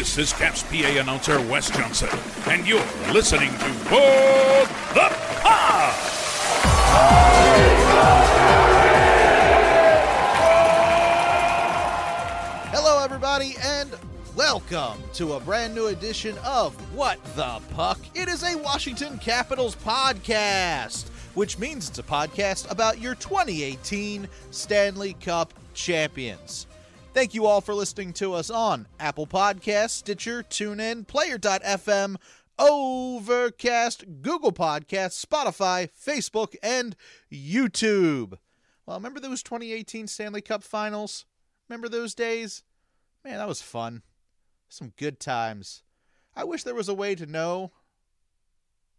This is Caps PA announcer Wes Johnson, and you're listening to Board the Pod. Hello, everybody, and welcome to a brand new edition of What the Puck. It is a Washington Capitals podcast, which means it's a podcast about your 2018 Stanley Cup champions. Thank you all for listening to us on Apple Podcasts, Stitcher, TuneIn, Player.fm, Overcast, Google Podcasts, Spotify, Facebook, and YouTube. Well, remember those 2018 Stanley Cup finals? Remember those days? Man, that was fun. Some good times. I wish there was a way to know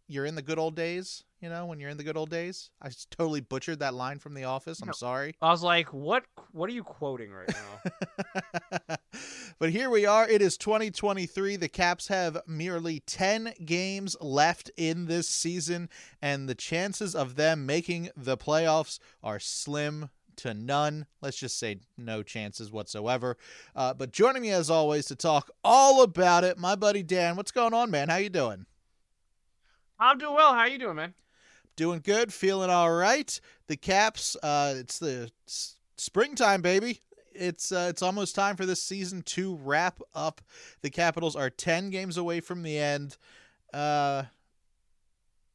you're in the good old days, you know, when you're in the good old days. I just totally butchered that line from The Office. I'm No. sorry. I was like, what what are you quoting right now? but here we are. It is 2023. The Caps have merely 10 games left in this season, and the chances of them making the playoffs are slim to none. Let's just say no chances whatsoever. Uh, but joining me as always to talk all about it, my buddy Dan. What's going on, man? How you doing? I'm doing well. How you doing, man? Doing good, feeling all right. The Caps, uh, it's the s- springtime, baby. It's uh, it's almost time for this season to wrap up. The Capitals are ten games away from the end. Uh,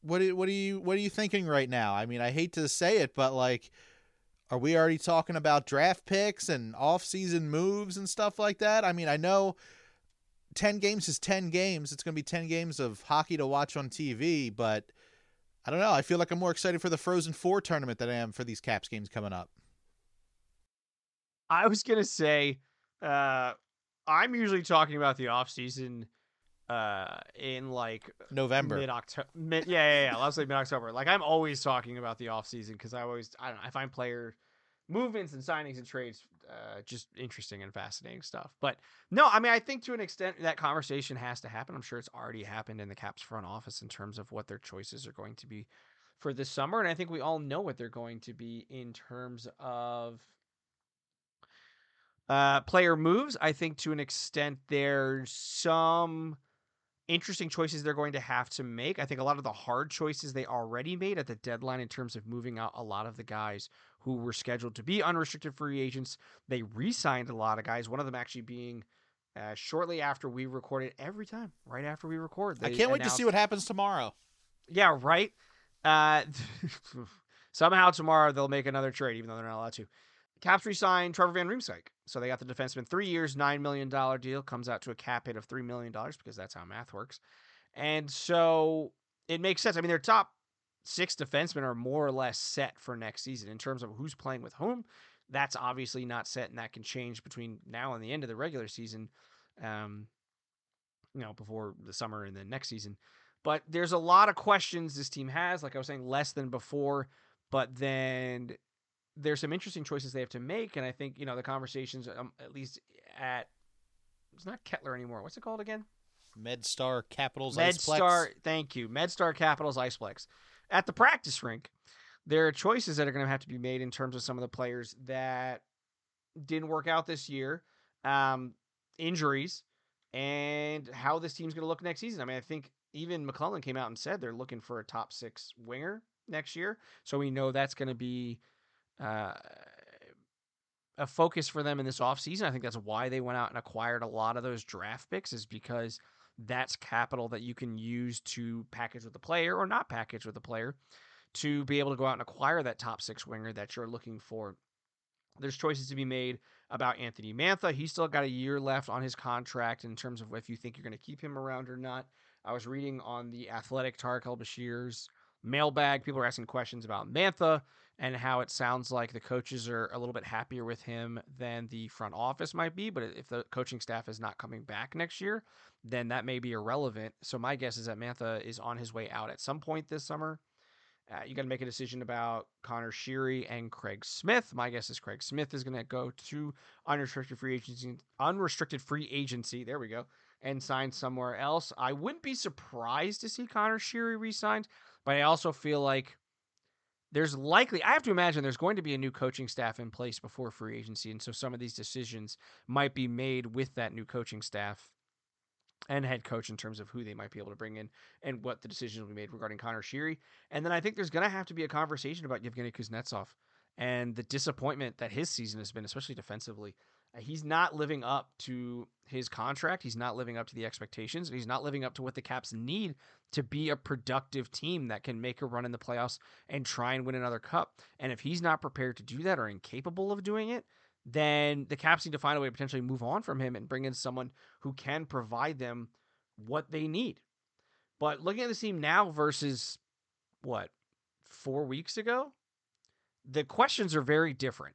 what do, what are you what are you thinking right now? I mean, I hate to say it, but like, are we already talking about draft picks and off season moves and stuff like that? I mean, I know 10 games is 10 games. It's going to be 10 games of hockey to watch on TV, but I don't know. I feel like I'm more excited for the Frozen 4 tournament than I am for these Caps games coming up. I was gonna say, uh, I'm usually talking about the off season, uh, in like November. mid October. Mid, yeah, yeah, yeah. Let's say mid October. Like I'm always talking about the off season because I always, I don't know, I find player movements and signings and trades uh, just interesting and fascinating stuff. But no, I mean, I think to an extent that conversation has to happen. I'm sure it's already happened in the Caps front office in terms of what their choices are going to be for this summer, and I think we all know what they're going to be in terms of uh, player moves. I think to an extent there's some interesting choices they're going to have to make. I think a lot of the hard choices they already made at the deadline in terms of moving out a lot of the guys who were scheduled to be unrestricted free agents. They re-signed a lot of guys. One of them actually being uh, shortly after we recorded. Every time, right after we record, I can't wait to see what happens tomorrow. yeah, right. Uh, somehow tomorrow they'll make another trade, even though they're not allowed to. Caps re-signed Trevor Van Riemsdyk, so they got the defenseman three years, nine million dollar deal, comes out to a cap hit of three million dollars because that's how math works. And so it makes sense. I mean, their top six defensemen are more or less set for next season in terms of who's playing with whom. That's obviously not set, and that can change between now and the end of the regular season. Um, you know, before the summer and the next season. But there's a lot of questions this team has. Like I was saying, less than before. But then there's some interesting choices they have to make, and I think you know the conversations, um, at least at it's not Kettler anymore. What's it called again? MedStar Capitals MedStar. Iceplex. Thank you, MedStar Capitals Iceplex. At the practice rink, there are choices that are going to have to be made in terms of some of the players that didn't work out this year, um, injuries, and how this team's going to look next season. I mean, I think even MacLellan came out and said they're looking for a top six winger next year, so we know that's going to be uh, a focus for them in this offseason. I think that's why they went out and acquired a lot of those draft picks, is because that's capital that you can use to package with the player or not package with the player to be able to go out and acquire that top six winger that you're looking for. There's choices to be made about Anthony Mantha. He's still got a year left on his contract in terms of if you think you're going to keep him around or not. I was reading on the Athletic Tarik El Bashir's mailbag. People are asking questions about Mantha and how it sounds like the coaches are a little bit happier with him than the front office might be. But if the coaching staff is not coming back next year, then that may be irrelevant. So my guess is that Mantha is on his way out at some point this summer. Uh, you got to make a decision about Connor Sheary and Craig Smith. My guess is Craig Smith is going to go to unrestricted free agency, unrestricted free agency. There we go, and sign somewhere else. I wouldn't be surprised to see Connor Sheary re-signed, but I also feel like there's likely I have to imagine there's going to be a new coaching staff in place before free agency, and so some of these decisions might be made with that new coaching staff and head coach in terms of who they might be able to bring in and what the decisions will be made regarding Connor Sheary. And then I think there's going to have to be a conversation about Yevgeny Kuznetsov and the disappointment that his season has been, especially defensively. Uh, he's not living up to his contract. He's not living up to the expectations. and He's not living up to what the Caps need to be a productive team that can make a run in the playoffs and try and win another cup. And if he's not prepared to do that or incapable of doing it, then the Caps need to find a way to potentially move on from him and bring in someone who can provide them what they need. But looking at the team now versus what, four weeks ago, the questions are very different.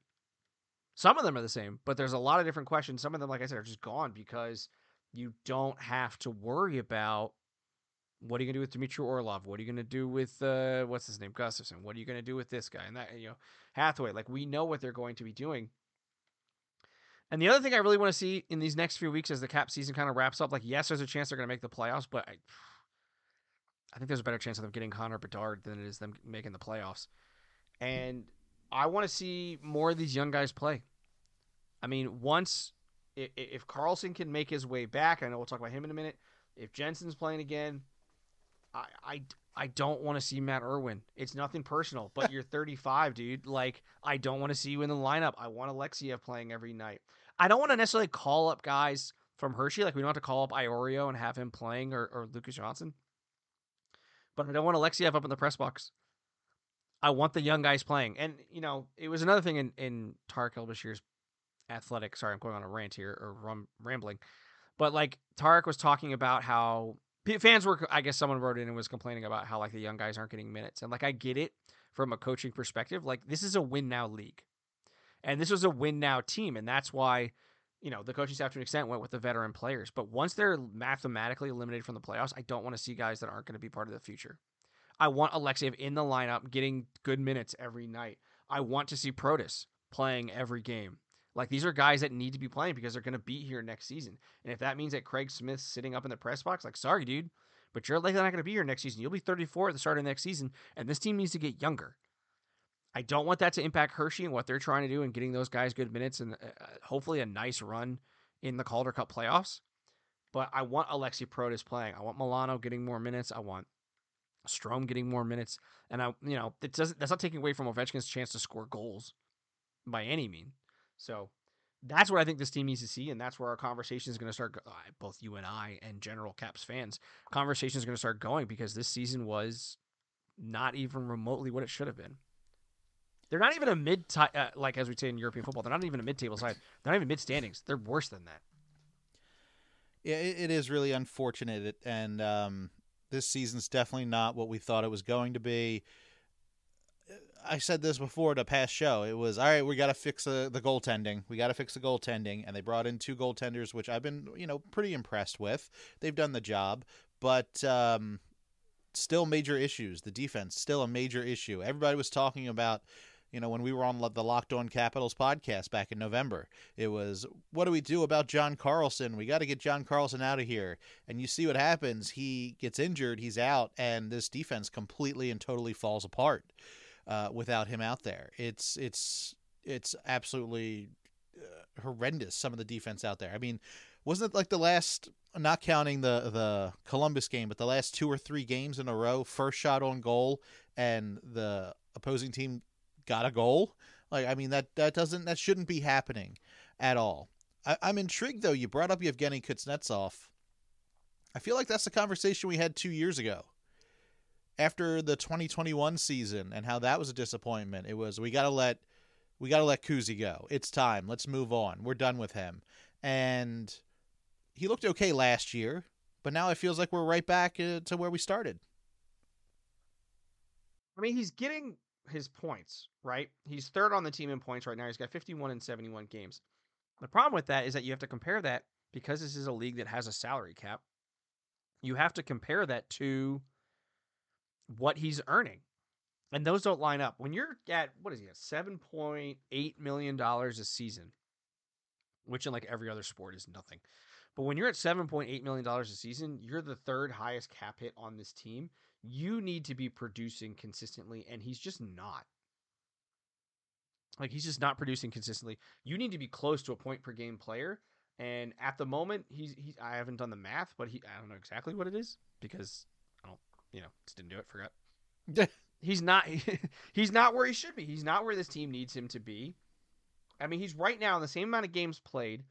Some of them are the same, but there's a lot of different questions. Some of them, like I said, are just gone because you don't have to worry about what are you gonna do with Dmitry Orlov? What are you gonna do with uh, what's his name, Gustafsson? What are you gonna do with this guy and that? You know, Hathaway. Like we know what they're going to be doing. And the other thing I really want to see in these next few weeks as the cap season kind of wraps up, like yes, there's a chance they're going to make the playoffs, but I, I think there's a better chance of them getting Connor Bedard than it is them making the playoffs. And I want to see more of these young guys play. I mean, once if, Carlson can make his way back, I know we'll talk about him in a minute. If Jensen's playing again, I I, I don't want to see Matt Irwin. It's nothing personal, but you're 35, dude. Like I don't want to see you in the lineup. I want Alexeyev playing every night. I don't want to necessarily call up guys from Hershey. Like we don't have to call up Iorio and have him playing or, or Lucas Johansen. But I don't want Alexeyev up in the press box. I want the young guys playing. And, you know, it was another thing in, in Tarik El Bashir's athletic. Sorry, I'm going on a rant here or rum, rambling. But like Tarik was talking about how fans were, I guess someone wrote in and was complaining about how like the young guys aren't getting minutes. And like I get it from a coaching perspective. Like this is a win now league. And this was a win now team. And that's why, you know, the coaching staff to an extent went with the veteran players. But once they're mathematically eliminated from the playoffs, I don't want to see guys that aren't going to be part of the future. I want Alexeyev in the lineup getting good minutes every night. I want to see Protas playing every game. Like these are guys that need to be playing because they're going to be here next season. And if that means that Craig Smith's sitting up in the press box, like, sorry, dude, but you're likely not going to be here next season. You'll be 34 at the start of next season, and this team needs to get younger. I don't want that to impact Hershey and what they're trying to do and getting those guys good minutes and uh, hopefully a nice run in the Calder Cup playoffs. But I want Alexi Protas playing. I want Milano getting more minutes. I want Strome getting more minutes. And I, you know, it doesn't. That's not taking away from Ovechkin's chance to score goals by any mean. So that's what I think this team needs to see, and that's where our conversation is going to start. Uh, both you and I, and general Caps fans, conversation is going to start going because this season was not even remotely what it should have been. They're not even a mid, uh, like as we say in European football. They're not even a mid-table side. They're not even mid standings. They're worse than that. Yeah, it is really unfortunate, and um, This season's definitely not what we thought it was going to be. I said this before the past show. It was all right. We got to fix the the goaltending. We got to fix the goaltending, and they brought in two goaltenders, which I've been you know pretty impressed with. They've done the job, but um, still major issues. The defense still a major issue. Everybody was talking about. You know, when we were on the Locked On Capitals podcast back in November, it was, what do we do about John Carlson? We got to get John Carlson out of here. And you see what happens. He gets injured, he's out, and this defense completely and totally falls apart uh, without him out there. It's it's it's absolutely uh, horrendous. Some of the defense out there. I mean, wasn't it like the last, not counting the the Columbus game, but the last two or three games in a row, first shot on goal, and the opposing team got a goal. Like, I mean, that that doesn't that shouldn't be happening at all. I, I'm intrigued though. You brought up Yevgeny Kuznetsov. I feel like that's the conversation we had two years ago after the 2021 season and how that was a disappointment. It was we got to let we got to let Kuzi go. It's time. Let's move on. We're done with him. And he looked okay last year, but now it feels like we're right back uh, to where we started. I mean, he's getting his points, right? He's third on the team in points right now. He's got 51 and 71 games. The problem with that is that you have to compare that because this is a league that has a salary cap. You have to compare that to what he's earning. And those don't line up. When you're at what is he at seven point eight million dollars a season, which in like every other sport is nothing. But when you're at seven point eight million dollars a season, you're the third highest cap hit on this team. You need to be producing consistently, and he's just not. Like he's just not producing consistently. You need to be close to a point per game player. And at the moment, he's he I haven't done the math, but he I don't know exactly what it is because I don't you know, just didn't do it, forgot. he's not he's not where he should be. He's not where this team needs him to be. I mean, he's right now in the same amount of games played.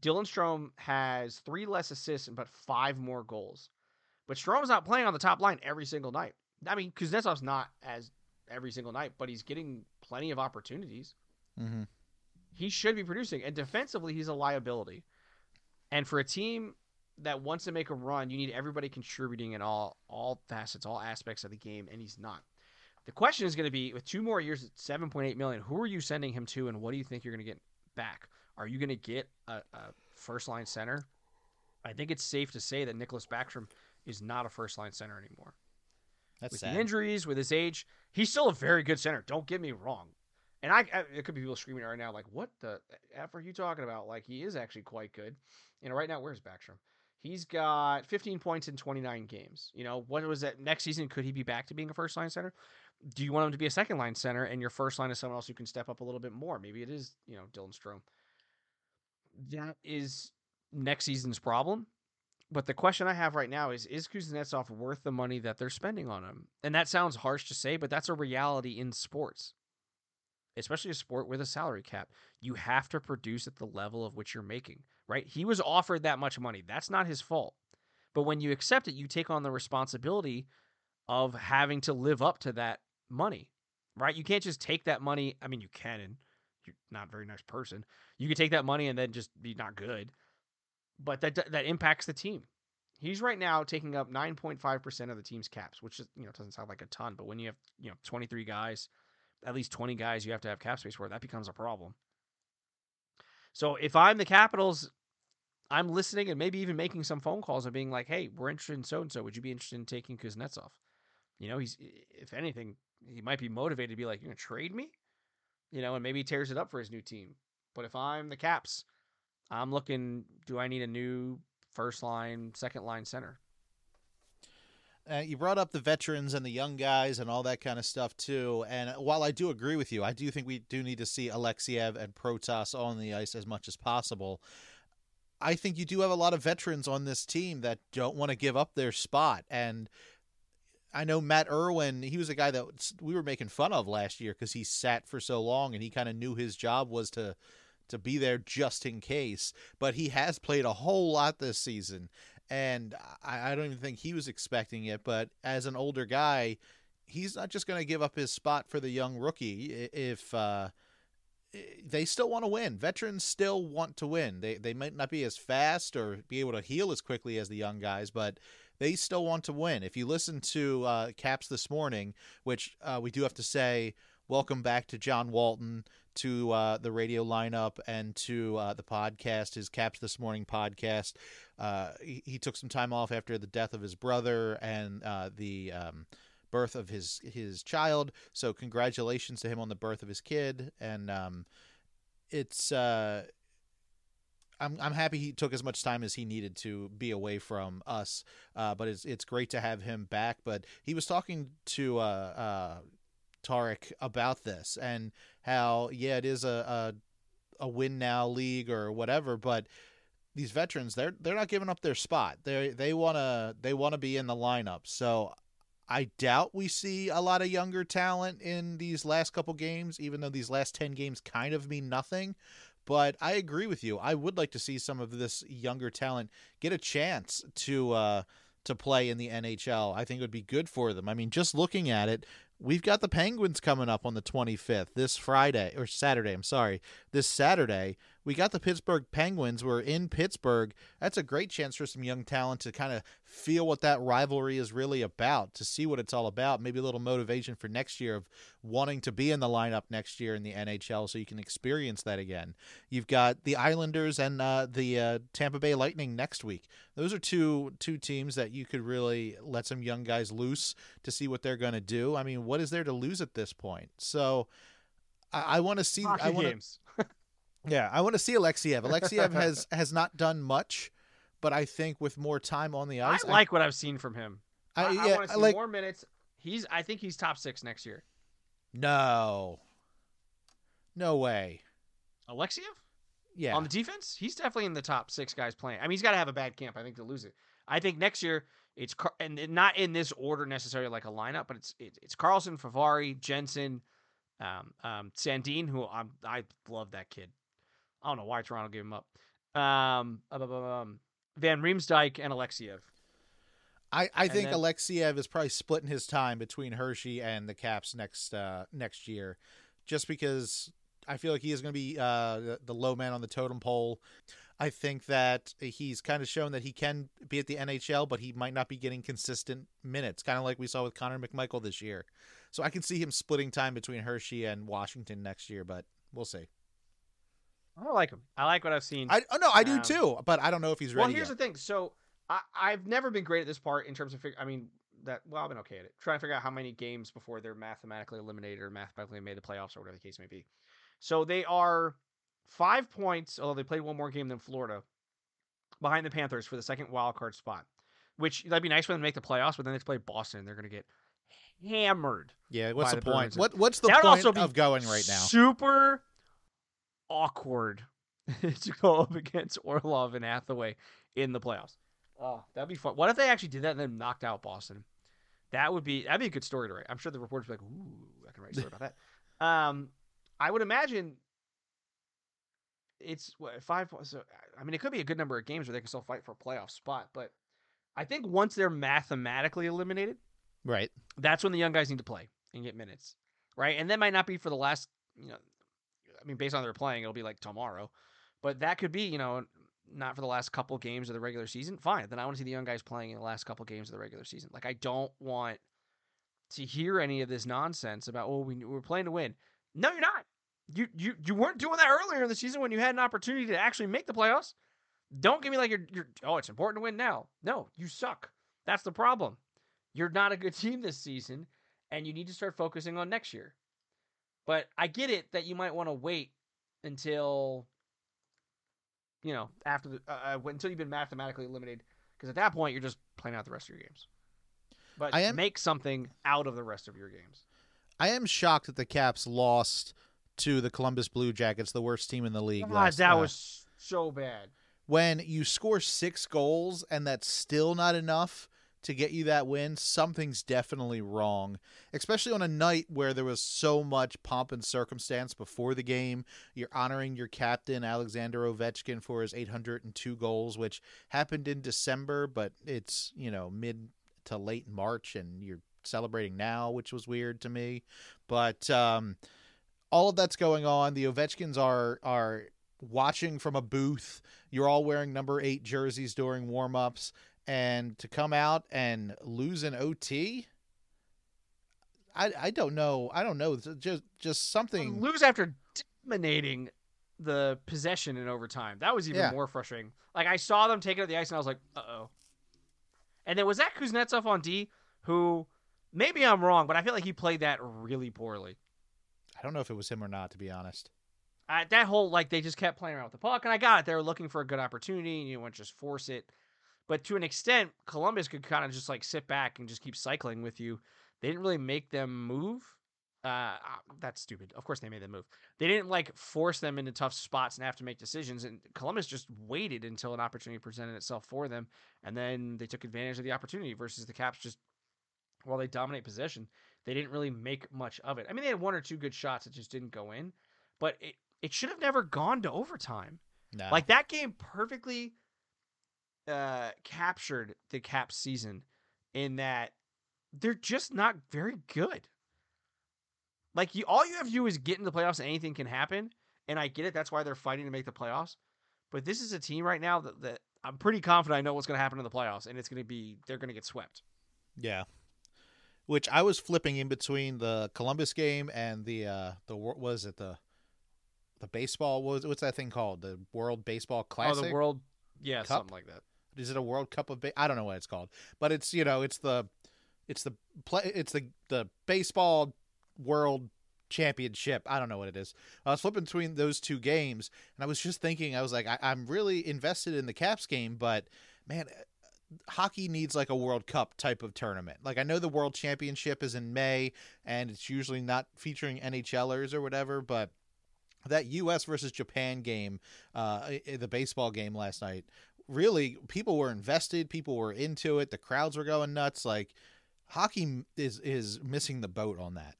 Dylan Strome has three less assists but five more goals. But Strome's not playing on the top line every single night. I mean, Kuznetsov's not as every single night, but he's getting plenty of opportunities. Mm-hmm. He should be producing, and defensively, he's a liability. And for a team that wants to make a run, you need everybody contributing in all all facets, all aspects of the game, and he's not. The question is going to be with two more years at 7.8 million, who are you sending him to, and what do you think you're going to get back? Are you going to get a, a first line center? I think it's safe to say that Nicklas Backstrom is not a first line center anymore. That's with sad. the injuries, with his age, he's still a very good center. Don't get me wrong. And I, I it could be people screaming right now, like, "What the f are you talking about?" Like he is actually quite good. You know, right now, where's Backstrom? He's got 15 points in 29 games. You know, what was that next season? Could he be back to being a first line center? Do you want him to be a second line center and your first line is someone else who can step up a little bit more? Maybe it is, you know, Dylan Strome. That is next season's problem. But the question I have right now is is Kuznetsov worth the money that they're spending on him? And that sounds harsh to say, but that's a reality in sports. Especially a sport with a salary cap. You have to produce at the level of which you're making, right? He was offered that much money. That's not his fault. But when you accept it, you take on the responsibility of having to live up to that money, right? You can't just take that money. I mean, you can, and you're not a very nice person. You can take that money and then just be not good but that that impacts the team. He's right now taking up 9.5% of the team's caps, which is, you know, doesn't sound like a ton, but when you have, you know, 23 guys, at least 20 guys you have to have cap space for, that becomes a problem. So if I'm the Capitals, I'm listening and maybe even making some phone calls and being like, "Hey, we're interested in so and so. Would you be interested in taking Kuznetsov?" You know, he's if anything, he might be motivated to be like, "You're gonna trade me," you know, and maybe he tears it up for his new team. But if I'm the Caps, I'm looking. Do I need a new first line, second line center? Uh, you brought up the veterans and the young guys and all that kind of stuff too. And while I do agree with you, I do think we do need to see Alexeyev and Protas on the ice as much as possible. I think you do have a lot of veterans on this team that don't want to give up their spot. And I know Matt Irwin, he was a guy that we were making fun of last year because he sat for so long and he kind of knew his job was to to be there just in case. But he has played a whole lot this season, and I, I don't even think he was expecting it. But as an older guy, he's not just going to give up his spot for the young rookie if. Uh, they still want to win. Veterans still want to win. They they might not be as fast or be able to heal as quickly as the young guys, but They still want to win. If you listen to uh, Caps this morning, which uh, we do have to say, welcome back to John Walton, to uh, the radio lineup, and to uh, the podcast, his Caps This Morning podcast. Uh, he, he, took some time off after the death of his brother and uh, the. Um, birth of his his child so congratulations to him on the birth of his kid and um, it's uh I'm I'm happy he took as much time as he needed to be away from us. Uh, but it's it's great to have him back. But he was talking to uh, uh, Tarik about this and how yeah it is a, a a win now league or whatever, but these veterans they're they're not giving up their spot. They they wanna they wanna be in the lineup. So I doubt we see a lot of younger talent in these last couple games, even though these last 10 games kind of mean nothing. But I agree with you. I would like to see some of this younger talent get a chance to uh, to play in the NHL. I think it would be good for them. I mean, just looking at it, we've got the Penguins coming up on the 25th this Friday or Saturday. I'm sorry, this Saturday we got the Pittsburgh Penguins. We're in Pittsburgh. That's a great chance for some young talent to kind of feel what that rivalry is really about, to see what it's all about. Maybe a little motivation for next year of wanting to be in the lineup next year in the NHL so you can experience that again. You've got the Islanders and uh, the uh, Tampa Bay Lightning next week. Those are two two teams that you could really let some young guys loose to see what they're going to do. I mean, what is there to lose at this point? So I, I want to see. Hockey I want games. Yeah, I want to see Alexeyev. Alexeyev has has not done much, but I think with more time on the ice, I like I, what I've seen from him. I, I, yeah, want to see like, more minutes. He's I think he's top six next year. No, no way. Alexeyev? Yeah. On the defense, he's definitely in the top six guys playing. I mean, he's got to have a bad camp, I think, to lose it. I think next year it's Car- and not in this order necessarily like a lineup, but it's it's, it's Carlson, Fehervary, Jensen, um, um, Sandin, who I'm I love that kid. I don't know why Toronto gave him up. Um, um, Van Riemsdyk and Alexeyev. I, I think then, Alexeyev is probably splitting his time between Hershey and the Caps next uh, next year, just because I feel like he is going to be uh, the, the low man on the totem pole. I think that he's kind of shown that he can be at the NHL, but he might not be getting consistent minutes, kind of like we saw with Connor McMichael this year. So I can see him splitting time between Hershey and Washington next year, but we'll see. I don't like him. I like what I've seen. I oh, no, I do Um, too, but I don't know if he's ready. Well, here's yet. the thing. So I, I've never been great at this part in terms of figure. I mean that. Well, I've been okay at it. Trying to figure out how many games before they're mathematically eliminated or mathematically made the playoffs or whatever the case may be. So they are five points, although they played one more game than Florida, behind the Panthers for the second wild card spot. Which that'd be nice for them to make the playoffs, but then they play Boston. They're going to get hammered. Yeah, what's the, the point? Bruins. What what's the That point also be of going right now? Super awkward to go up against Orlov and Hathaway in the playoffs. Oh, that'd be fun. What if they actually did that and then knocked out Boston? That would be that'd be a good story to write. I'm sure the reporters would be like, "Ooh, I can write a story about that." Um, I would imagine it's what five. So I mean, it could be a good number of games where they can still fight for a playoff spot. But I think once they're mathematically eliminated, Right. that's when the young guys need to play and get minutes, right? And that might not be for the last, you know, I mean, based on their playing, it'll be like tomorrow, but that could be, you know, not for the last couple games of the regular season. Fine, then I want to see the young guys playing in the last couple games of the regular season. Like I don't want to hear any of this nonsense about oh we we're playing to win. No, you're not. You you you weren't doing that earlier in the season when you had an opportunity to actually make the playoffs. Don't give me like you're, you're oh it's important to win now. No, you suck. That's the problem. You're not a good team this season, and you need to start focusing on next year. But I get it that you might want to wait until, you know, after the uh, uh, until you've been mathematically eliminated, because at that point you're just playing out the rest of your games. But I am- make something out of the rest of your games. I am shocked that the Caps lost to the Columbus Blue Jackets, the worst team in the league. God, last- that uh, was so bad. when you score six goals and that's still not enough to get you that win, something's definitely wrong. Especially on a night where there was so much pomp and circumstance before the game. You're honoring your captain, Alexander Ovechkin, for his 802 goals, which happened in December, but it's, you know, mid to late March, and you're celebrating now, which was weird to me. But um, all of that's going on. The Ovechkins are are watching from a booth. You're all wearing number eight jerseys during warm ups. And to come out and lose an OT. I I don't know. I don't know. It's Just just something. lose after dominating the possession in overtime. That was even Yeah. more frustrating. Like I saw them take it at the ice, and I was like, "Uh oh." And then was that Kuznetsov on D? Who maybe I'm wrong, but I feel like he played that really poorly. I don't know if it was him or not, to be honest. Uh, that whole like they just kept playing around with the puck, and I got it. They were looking for a good opportunity, and you want to just force it. But to an extent, Columbus could kind of just like sit back and just keep cycling with you. They didn't really make them move. Uh, ah, that's stupid. Of course they made them move. They didn't like force them into tough spots and have to make decisions. And Columbus just waited until an opportunity presented itself for them, and then they took advantage of the opportunity. Versus the Caps, just while they dominate possession, they didn't really make much of it. I mean, they had one or two good shots that just didn't go in, but it it should have never gone to overtime. No. Like that game perfectly uh captured the Caps season in that they're just not very good. Like you all you have to do is get in the playoffs and anything can happen. And I get it, that's why they're fighting to make the playoffs. But this is a team right now that, that I'm pretty confident I know what's gonna happen in the playoffs, and it's gonna be they're gonna get swept. Yeah. Which I was flipping in between the Columbus game and the uh the wor- was it the the baseball what was what's that thing called the World Baseball Classic? Oh, the world yeah, Cup? something like that. Is it a World Cup of ba- I don't know what it's called, but it's you know it's the it's the play it's the the baseball World Championship. I don't know what it is. I was flipping between those two games, and I was just thinking, I was like, I, I'm really invested in the Caps game, but man, hockey needs like a World Cup type of tournament. Like I know the World Championship is in May, and it's usually not featuring NHLers or whatever, but that U.S. versus Japan game, uh, the baseball game last night, really people were invested, people were into it, the crowds were going nuts. Like hockey is is missing the boat on that.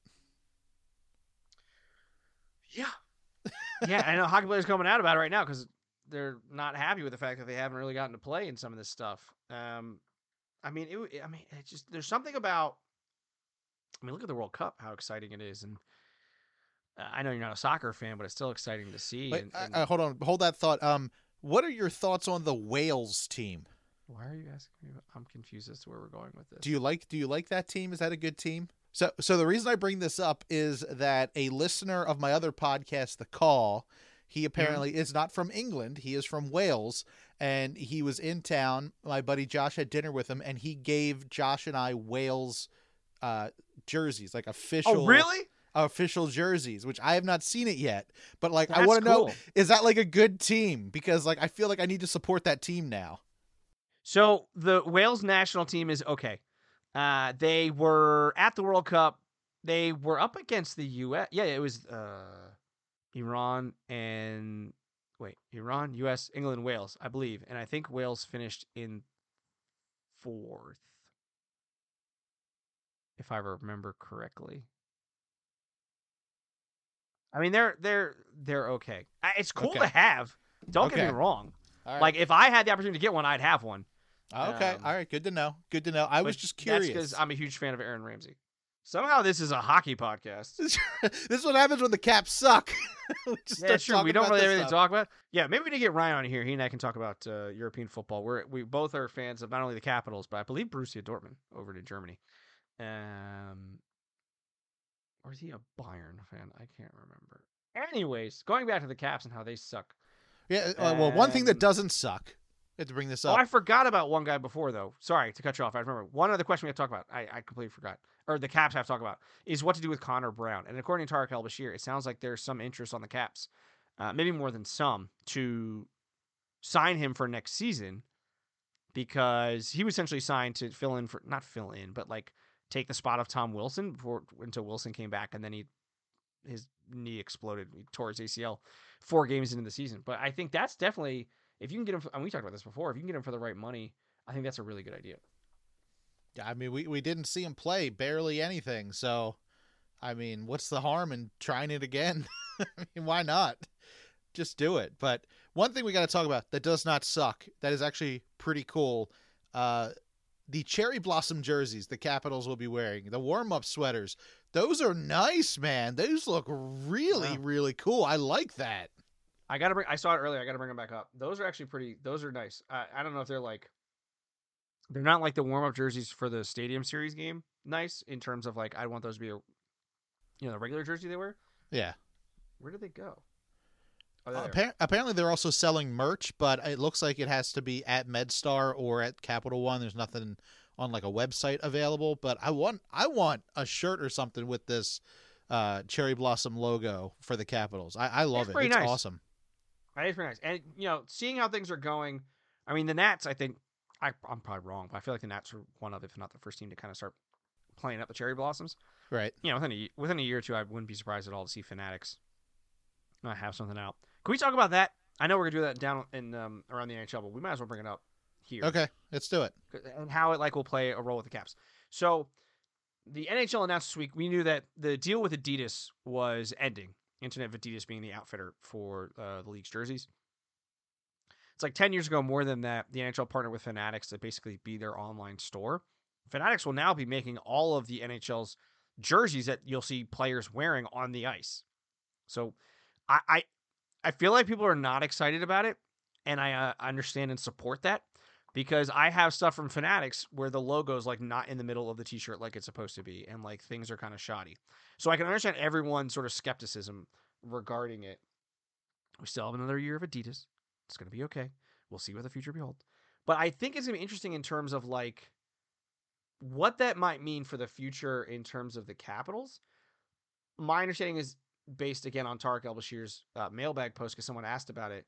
Yeah. yeah, I know hockey players coming out about it right now because they're not happy with the fact that they haven't really gotten to play in some of this stuff. Um, I mean, it. I mean, it just there's something about. I mean, look at the World Cup, how exciting it is, and uh, I know you're not a soccer fan, but it's still exciting to see. Wait, and, and- uh, hold on, hold that thought. Um, what are your thoughts on the Wales team? why are you asking me? I'm confused as to where we're going with this. Do you like do you like that team? Is that a good team? So so the reason I bring this up is that a listener of my other podcast, The Call, he apparently is not from England. He is from Wales and he was in town. My buddy Josh had dinner with him and he gave Josh and I Wales uh jerseys, like official oh, really? Official jerseys, which I have not seen it yet. But like I want to know is that like a good team because like I feel like I need to support that team now. So the Wales national team is okay. Uh, they were at the World Cup. They were up against the U.S. Yeah, it was uh, Iran and wait, Iran, U.S., England, Wales, I believe, and I think Wales finished in fourth, if I remember correctly. I mean, they're they're they're okay. It's cool Okay. to have. Don't get me wrong. Right. Like if I had the opportunity to get one, I'd have one. okay, um, all right, good to know. Good to know. I was just That's curious. because I'm a huge fan of Aaron Ramsey. Somehow this is a hockey podcast. this is what happens when the Caps suck. we just Yeah. We don't really have anything to talk about. Yeah, maybe we need to get Ryan on here. He and I can talk about uh, European football. We're we both are fans of not only the Capitals, but I believe Borussia Dortmund over in Germany. Um, or is he a Bayern fan? I can't remember. Anyways, going back to the Caps and how they suck. Yeah. uh, well, one thing that doesn't suck. I had to bring this Oh, up. I forgot about one guy before though. Sorry to cut you off. I remember one other question we have to talk about. I, I completely forgot. Or the Caps have to talk about is what to do with Connor Brown. And according to Tarik El Bashir, it sounds like there's some interest on the Caps, uh, maybe more than some, to sign him for next season because he was essentially signed to fill in for not fill in, but like take the spot of Tom Wilson before until Wilson came back and then he his knee exploded, he tore his ACL four games into the season. But I think that's definitely if you can get him, and we talked about this before, if you can get him for the right money, I think that's a really good idea. I mean, we, we didn't see him play barely anything. So, I mean, what's the harm in trying it again? I mean, why not? Just do it. But one thing we got to talk about that does not suck, that is actually pretty cool. Uh, the cherry blossom jerseys the Capitals will be wearing, the warm up sweaters, those are nice, man. Those look really, Yeah. really cool. I like that. I gotta bring. I saw it earlier. I gotta bring them back up. Those are actually pretty. Those are nice. I, I don't know if they're like they're not like the warm up jerseys for the Stadium Series game. Nice in terms of like I want those to be a, you know, the regular jersey they wear. Yeah. Where did they go? Oh, Uh, appar- apparently, they're also selling merch, but it looks like it has to be at MedStar or at Capital One. There's nothing on like a website available. But I want I want a shirt or something with this uh, cherry blossom logo for the Capitals. I, I love It's it. It's nice. awesome. That is pretty nice. And you know, seeing how things are going, I mean, the Nats. I think I, I'm probably wrong, but I feel like the Nats are one of, if not the first team to kind of start playing up the cherry blossoms. Right. You know, within a within a year or two, I wouldn't be surprised at all to see Fanatics uh, have something out. Can we talk about that? I know we're gonna do that down in um, around the NHL, but we might as well bring it up here. Okay. Let's do it. and how it like will play a role with the Caps. So the NHL announced this week we knew that the deal with Adidas was ending. Internet of Adidas being the outfitter for uh, the league's jerseys. It's like 10 years ago, more than that, the NHL partnered with Fanatics to basically be their online store. Fanatics will now be making all of the NHL's jerseys that you'll see players wearing on the ice. So I I, I feel like people are not excited about it, and I uh, understand and support that because I have stuff from Fanatics where the logo's like not in the middle of the t-shirt like it's supposed to be and like things are kind of shoddy. So I can understand everyone's sort of skepticism regarding it. We still have another year of Adidas. It's going to be okay. We'll see what the future beholds. But I think it's going to be interesting in terms of like what that might mean for the future in terms of the Capitals. My understanding is based again on Tarik El Bashir's uh, mailbag post because someone asked about it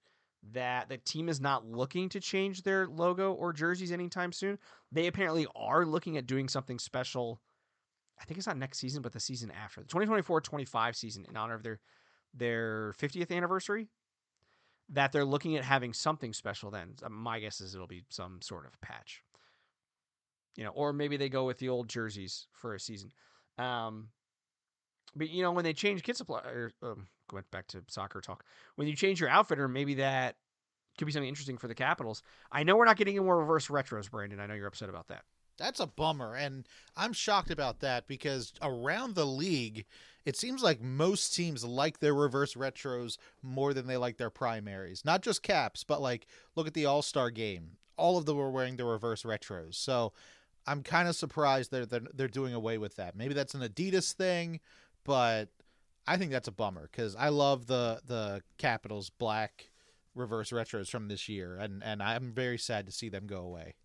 that the team is not looking to change their logo or jerseys anytime soon. They apparently are looking at doing something special. I think it's not next season, but the season after the 2024-25 season in honor of their their 50th anniversary. That they're looking at having something special then. My guess is it'll be some sort of patch. You know, or maybe they go with the old jerseys for a season. Um, but you know, when they change kit supply, or um, went back to soccer talk. When you change your outfitter, maybe that could be something interesting for the Capitals. I know we're not getting any more reverse retros, Brandon. I know you're upset about that. That's a bummer, and I'm shocked about that because around the league, it seems like most teams like their reverse retros more than they like their primaries. Not just Caps, but like look at the All Star game. All of them were wearing the reverse retros, so I'm kind of surprised they're, they're they're doing away with that. Maybe that's an Adidas thing, but I think that's a bummer because I love the the Capitals black reverse retros from this year, and and I'm very sad to see them go away.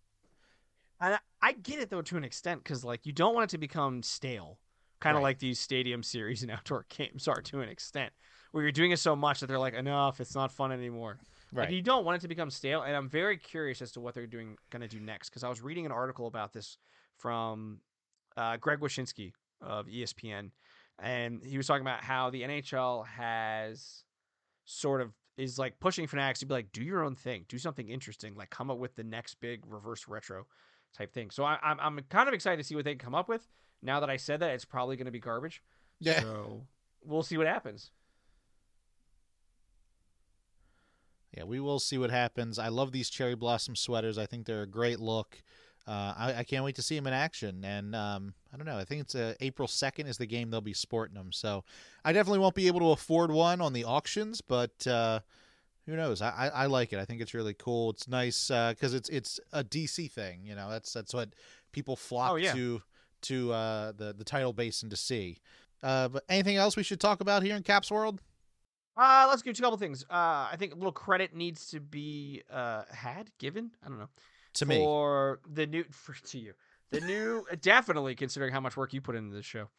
I, I get it though to an extent because like you don't want it to become stale, kind of Right. like these stadium series and outdoor games are to an extent, where you're doing it so much that they're like enough, it's not fun anymore. Like Right. you don't want it to become stale, and I'm very curious as to what they're doing going to do next because I was reading an article about this from uh, Greg Wyshynski of ESPN, and he was talking about how the NHL has sort of is like pushing fanatics to be like, do your own thing, do something interesting, like come up with the next big reverse retro type thing. So I, I'm I'm kind of excited to see what they come up with. Now that I said that, it's probably going to be garbage. Yeah. So we'll see what happens. Yeah, we will see what happens. I love these cherry blossom sweaters. I think they're a great look. Uh, I, I can't wait to see them in action. And um, I don't know. I think it's uh, April second is the game they'll be sporting them. So I definitely won't be able to afford one on the auctions, but uh, who knows? I, I, I like it. I think it's really cool. It's nice because it's it's a DC thing. You know, that's that's what people flock Oh, yeah. to to uh, the the Tidal Basin to see. Uh, but anything else we should talk about here in Caps World? Uh, let's give you a couple things. Uh, I think a little credit needs to be uh had given. I don't know To me, for the new for to you the new definitely considering how much work you put into this show.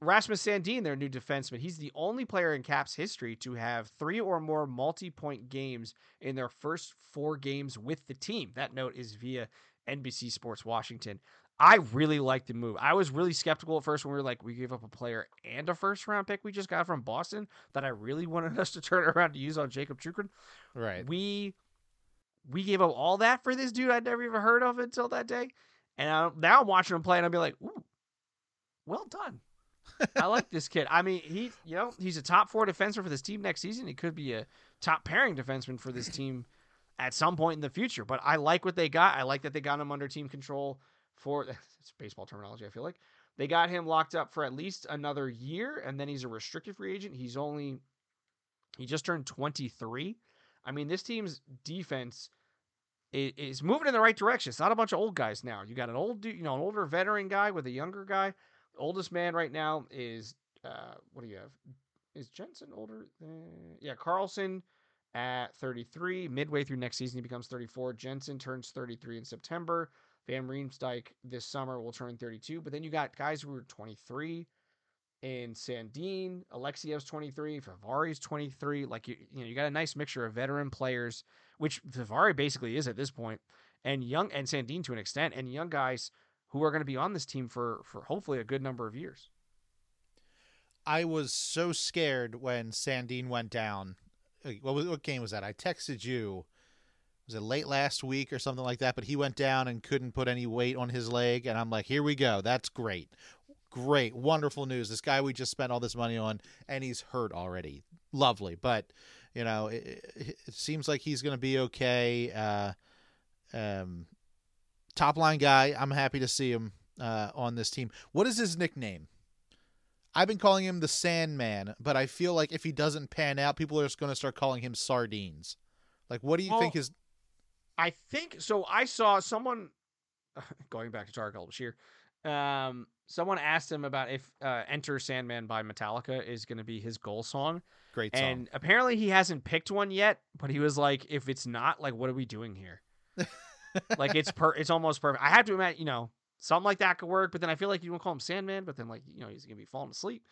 Rasmus Sandin, their new defenseman, he's the only player in Caps history to have three or more multi-point games in their first four games with the team. That note is via NBC Sports Washington. I really like the move. I was really skeptical at first when we were like, we gave up a player and a first round pick we just got from Boston that I really wanted us to turn around to use on Jakob Chychrun. right? We we gave up all that for this dude I'd never even heard of until that day, and I, now I'm watching him play and I'll be like, ooh, well done. I like this kid. I mean, he you know he's a top four defenseman for this team next season. He could be a top pairing defenseman for this team at some point in the future. But I like what they got. I like that they got him under team control for it's baseball terminology. I feel like they got him locked up for at least another year, and then he's a restricted free agent. He's only he just turned 23. I mean, this team's defense is moving in the right direction. It's not a bunch of old guys now. You got an old, you know, an older veteran guy with a younger guy. The oldest man right now is uh, what do you have? Is Jensen older? Than... Yeah, Carlson at 33. Midway through next season, he becomes 34. Jensen turns 33 in September. Van Riemsdyk this summer will turn 32. But then you got guys who are 23 in Sandin, Alexeyev's 23, Fehervary's 23. Like you, you know, you got a nice mixture of veteran players, which Fehervary basically is at this point, and young and Sandin to an extent, and young guys who are going to be on this team for for hopefully a good number of years. I was so scared when Sandin went down. Uh, what was, what game was that? I texted you. Was it late last week or something like that? But he went down and couldn't put any weight on his leg, and I'm like, here we go. That's great, great, wonderful news. This guy we just spent all this money on, and he's hurt already. Lovely, but you know, it, it, seems like he's going to be okay. Uh, um, top line guy. I'm happy to see him uh, on this team. What is his nickname? I've been calling him the Sandman, but I feel like if he doesn't pan out, people are just going to start calling him Sardines. Like, what do you Well, think his? I think so. I saw someone going back to Tarik El-Bashir. Um, someone asked him about if uh, "Enter Sandman" by Metallica is going to be his goal song, Great song. and apparently he hasn't picked one yet. But he was like, "If it's not, like, what are we doing here? like, it's per, it's almost perfect. I have to imagine, you know, something like that could work. But then I feel like you don't call him Sandman, but then like, you know, he's gonna be falling asleep.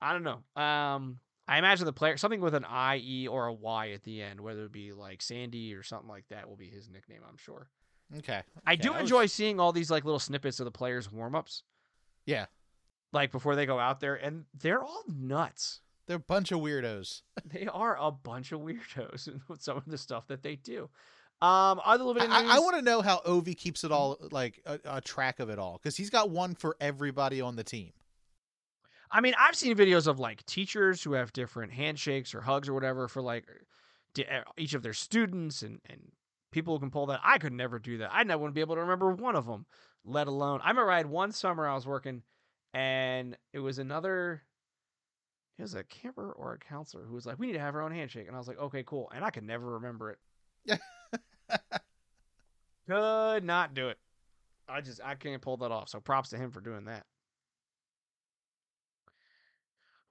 I don't know. Um, I imagine the player something with an I, E, or a Y at the end, whether it be like Sandy or something like that, will be his nickname. I'm sure. Okay. I Okay, do was- enjoy seeing all these like little snippets of the players' warm ups, Yeah, like before they go out there, and they're all nuts. they're a bunch of weirdos. They are a bunch of weirdos with some of the stuff that they do. Um, other little bit of I, news. I want to know how Ovi keeps it all like a, a track of it all because he's got one for everybody on the team. I mean, I've seen videos of like teachers who have different handshakes or hugs or whatever for like uh, each of their students and and people who can pull that. I could never do that. I wouldn't be able to remember one of them, let alone. I remember I had one summer I was working, and it was another. It was a camper or a counselor who was like, "We need to have our own handshake," and I was like, "Okay, cool," and I could never remember it. Could not do it. I just I can't pull that off. So props to him for doing that.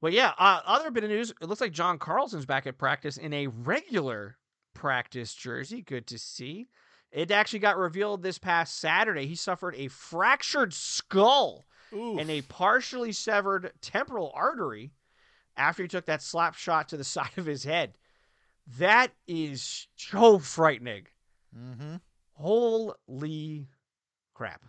But yeah, uh, other bit of news. It looks like John Carlson's back at practice in a regular practice jersey. Good to see. It actually got revealed this past Saturday. He suffered a fractured skull Ooh, and a partially severed temporal artery after he took that slap shot to the side of his head. That is so frightening. mm-hmm. Holy crap.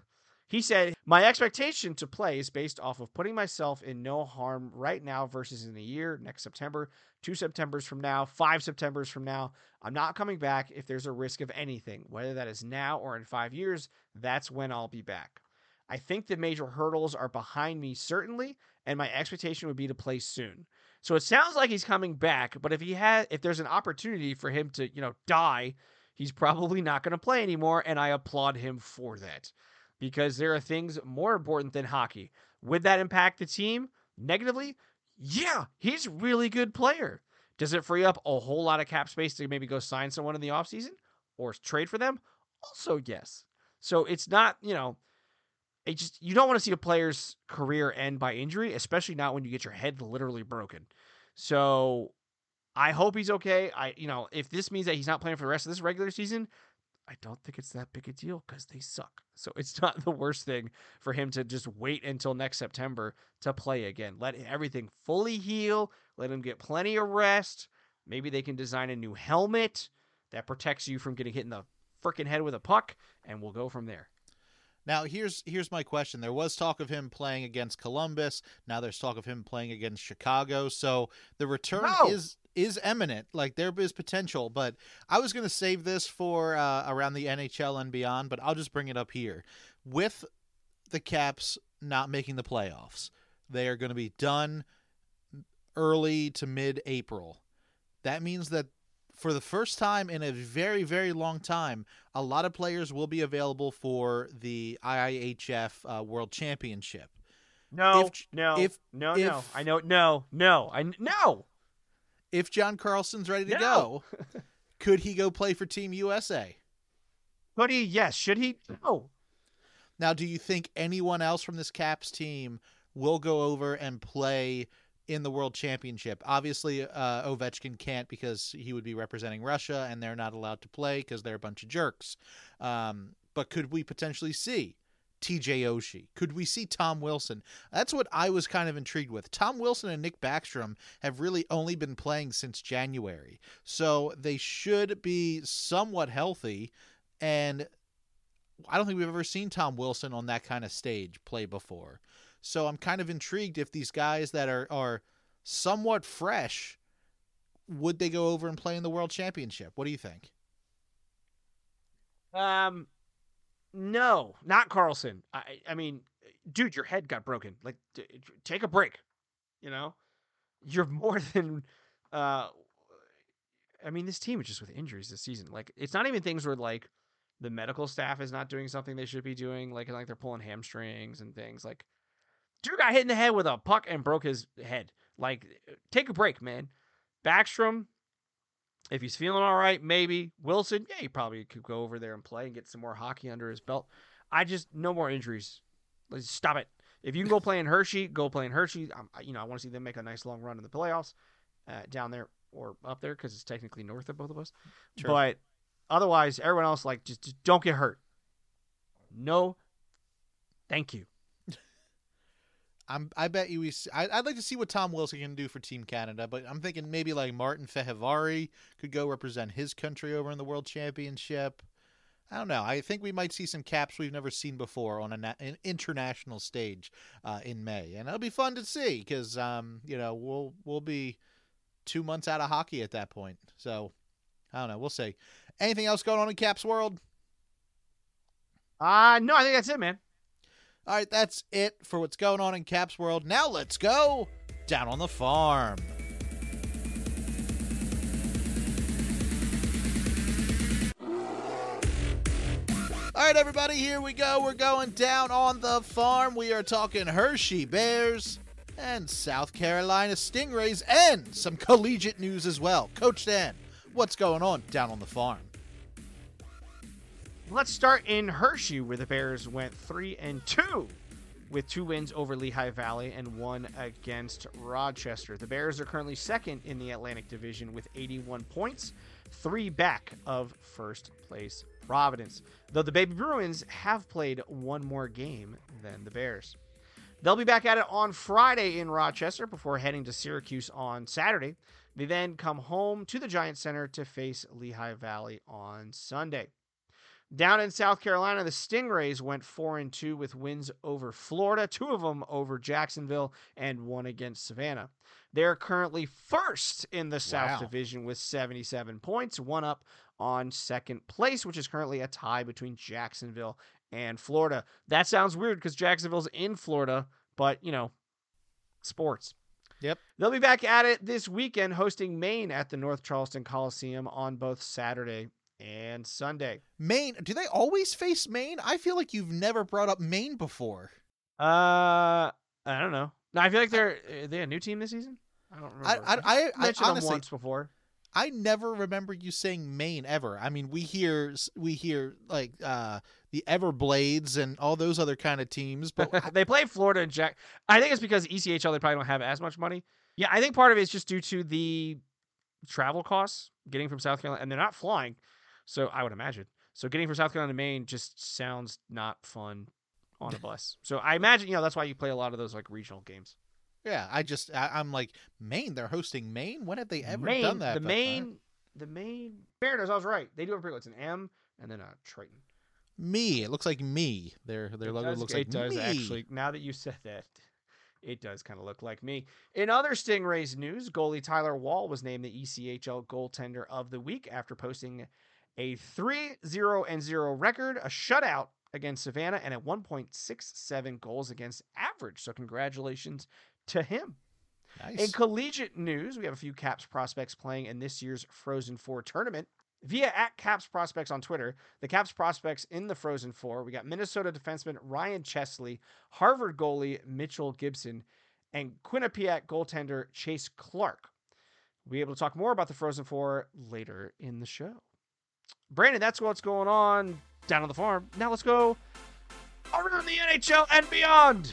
He said, My expectation to play is based off of putting myself in no harm right now versus in a year, next September, two Septembers from now, five Septembers from now. I'm not coming back if there's a risk of anything, whether that is now or in five years. That's when I'll be back. I think the major hurdles are behind me, certainly, and my expectation would be to play soon. So it sounds like he's coming back, but if he had, if there's an opportunity for him to, you know, die, he's probably not going to play anymore, and I applaud him for that because there are things more important than hockey. Would that impact the team negatively? Yeah, he's a really good player. Does it free up a whole lot of cap space to maybe go sign someone in the offseason or trade for them? Also, yes. So it's not, you know, it just you don't want to see a player's career end by injury, especially not when you get your head literally broken. So I hope he's okay. I you know, if this means that he's not playing for the rest of this regular season, I don't think it's that big a deal because they suck. So it's not the worst thing for him to just wait until next September to play again. Let everything fully heal. Let him get plenty of rest. Maybe they can design a new helmet that protects you from getting hit in the freaking head with a puck, and we'll go from there. Now here's here's my question. There was talk of him playing against Columbus. Now there's talk of him playing against Chicago. So the return No. is is eminent. Like there is potential, but I was going to save this for uh, around the NHL and beyond. But I'll just bring it up here. With the Caps not making the playoffs, they are going to be done early to mid April. That means that for the first time in a very, very long time, a lot of players will be available for the IIHF uh, World Championship. No, If- no, if- no, no. I know, no, no, I no. If John Carlson's ready to No. go, could he go play for Team USA? Could he? Yes. Should he? No. Now, do you think anyone else from this Caps team will go over and play in the World Championship? Obviously, uh, Ovechkin can't because he would be representing Russia, and they're not allowed to play because they're a bunch of jerks. Um, but could we potentially see TJ Oshie? Could we see Tom Wilson? That's what I was kind of intrigued with. Tom Wilson and Nick Backstrom have really only been playing since January, so they should be somewhat healthy. And I don't think we've ever seen Tom Wilson on that kind of stage play before. So I'm kind of intrigued if these guys that are are somewhat fresh would they go over and play in the World Championship? What do you think? Um, no, not Carlson. I, I mean, dude, your head got broken. Like, take a break. You know, you're more than. Uh, I mean, this team is just with injuries this season. Like, it's not even things where like the medical staff is not doing something they should be doing. Like, like they're pulling hamstrings and things. Like, dude got hit in the head with a puck and broke his head. Like, take a break, man. Backstrom, if he's feeling all right, maybe. Wilson, yeah, he probably could go over there and play and get some more hockey under his belt. I just no more injuries. Let's stop it. If you can go play in Hershey, go play in Hershey. Um, you know, I want to see them make a nice long run in the playoffs uh, down there or up there because it's technically north of both of us. Sure. But otherwise, everyone else like just, just don't get hurt. No, thank you. I'm, I bet you we. I, would like to see what Tom Wilson can do for Team Canada, but I'm thinking maybe like Martin Fehervary could go represent his country over in the World Championship. I don't know. I think we might see some caps we've never seen before on a na- an international stage uh, in May, and it'll be fun to see because um, you know we'll we'll be two months out of hockey at that point. So I don't know. We'll see. Anything else going on in Caps world? Uh no, I think that's it, man. All right, that's it for what's going on in Caps World. Now let's go down on the farm. All right, everybody, here we go. We're going down on the farm. We are talking Hershey Bears and South Carolina Stingrays and some collegiate news as well. Coach Dan, what's going on down on the farm? Let's start in Hershey, where the Bears went three and two, with two wins over Lehigh Valley and one against Rochester. The Bears are currently second in the Atlantic Division with 81 points, three back of first place Providence. Though the Baby Bruins have played one more game than the Bears. They'll be back at it on Friday in Rochester before heading to Syracuse on Saturday. They then come home to the Giant Center to face Lehigh Valley on Sunday. Down in South Carolina, the Stingrays went 4 and 2 with wins over Florida, two of them over Jacksonville and one against Savannah. They're currently first in the South Wow. Division with 77 points, one up on second place, which is currently a tie between Jacksonville and Florida. That sounds weird because Jacksonville's in Florida, but you know, sports. Yep. They'll be back at it this weekend hosting Maine at the North Charleston Coliseum on both Saturday and Sunday. Maine, do they always face Maine? I feel like you've never brought up Maine before. Uh, I don't know. No, I feel like they're are they a new team this season. I don't I remember. I I, I mentioned honestly them once before. I never remember you saying Maine ever. I mean, we hear we hear like uh the Everblades and all those other kind of teams, but I- they play Florida and Jack. I think it's because ECHL they probably don't have as much money. Yeah, I think part of it is just due to the travel costs getting from South Carolina, and they're not flying. So I would imagine. So getting from South Carolina to Maine just sounds not fun on a bus. So I imagine you know that's why you play a lot of those like regional games. yeah, I just I, I'm like Maine. They're hosting Maine. When have they ever Maine, done that? The Maine, the Maine Mariners. I was right. They do have a pretty. It's an M and then a Triton. me. It looks like me. Their their It logo does- looks it like does me. actually. Now that you said that, it does kind of look like me. In other Stingrays news, goalie Tyler Wall was named the ECHL goaltender of the week after posting a 3-0 and 0 record, a shutout against Savannah, and a 1.67 goals against average. So congratulations to him. Nice. In collegiate news, we have a few Caps prospects playing in this year's Frozen Four tournament. Via at Caps Prospects on Twitter, the Caps prospects in the Frozen Four, we got Minnesota defenseman Ryan Chesley, Harvard goalie Mitchell Gibson, and Quinnipiac goaltender Chase Clark. We'll be able to talk more about the Frozen Four later in the show. Brandon, that's what's going on down on the farm. Now let's go around the NHL and beyond.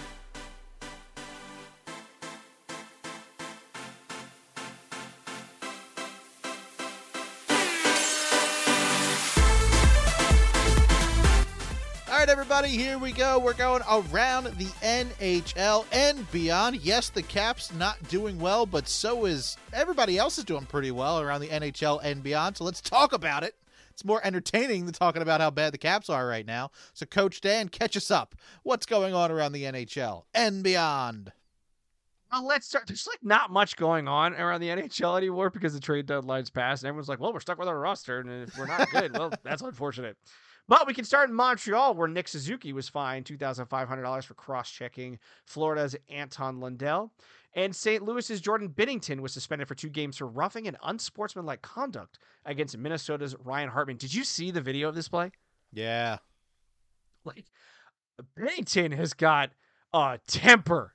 All right, everybody, here we go. We're going around the NHL and beyond. Yes, the Caps not doing well, but so is everybody else is doing pretty well around the NHL and beyond. So let's talk about it. It's more entertaining than talking about how bad the Caps are right now. So, Coach Dan, catch us up. What's going on around the NHL and beyond? Well, let's start. There's like not much going on around the NHL anymore because the trade deadline's passed. And everyone's like, well, we're stuck with our roster. And if we're not good, well, that's unfortunate. But we can start in Montreal, where Nick Suzuki was fined $2,500 for cross checking Florida's Anton Lundell. And St. Louis's Jordan Binnington was suspended for two games for roughing and unsportsmanlike conduct against Minnesota's Ryan Hartman. Did you see the video of this play? Yeah. Like, Binnington has got a temper.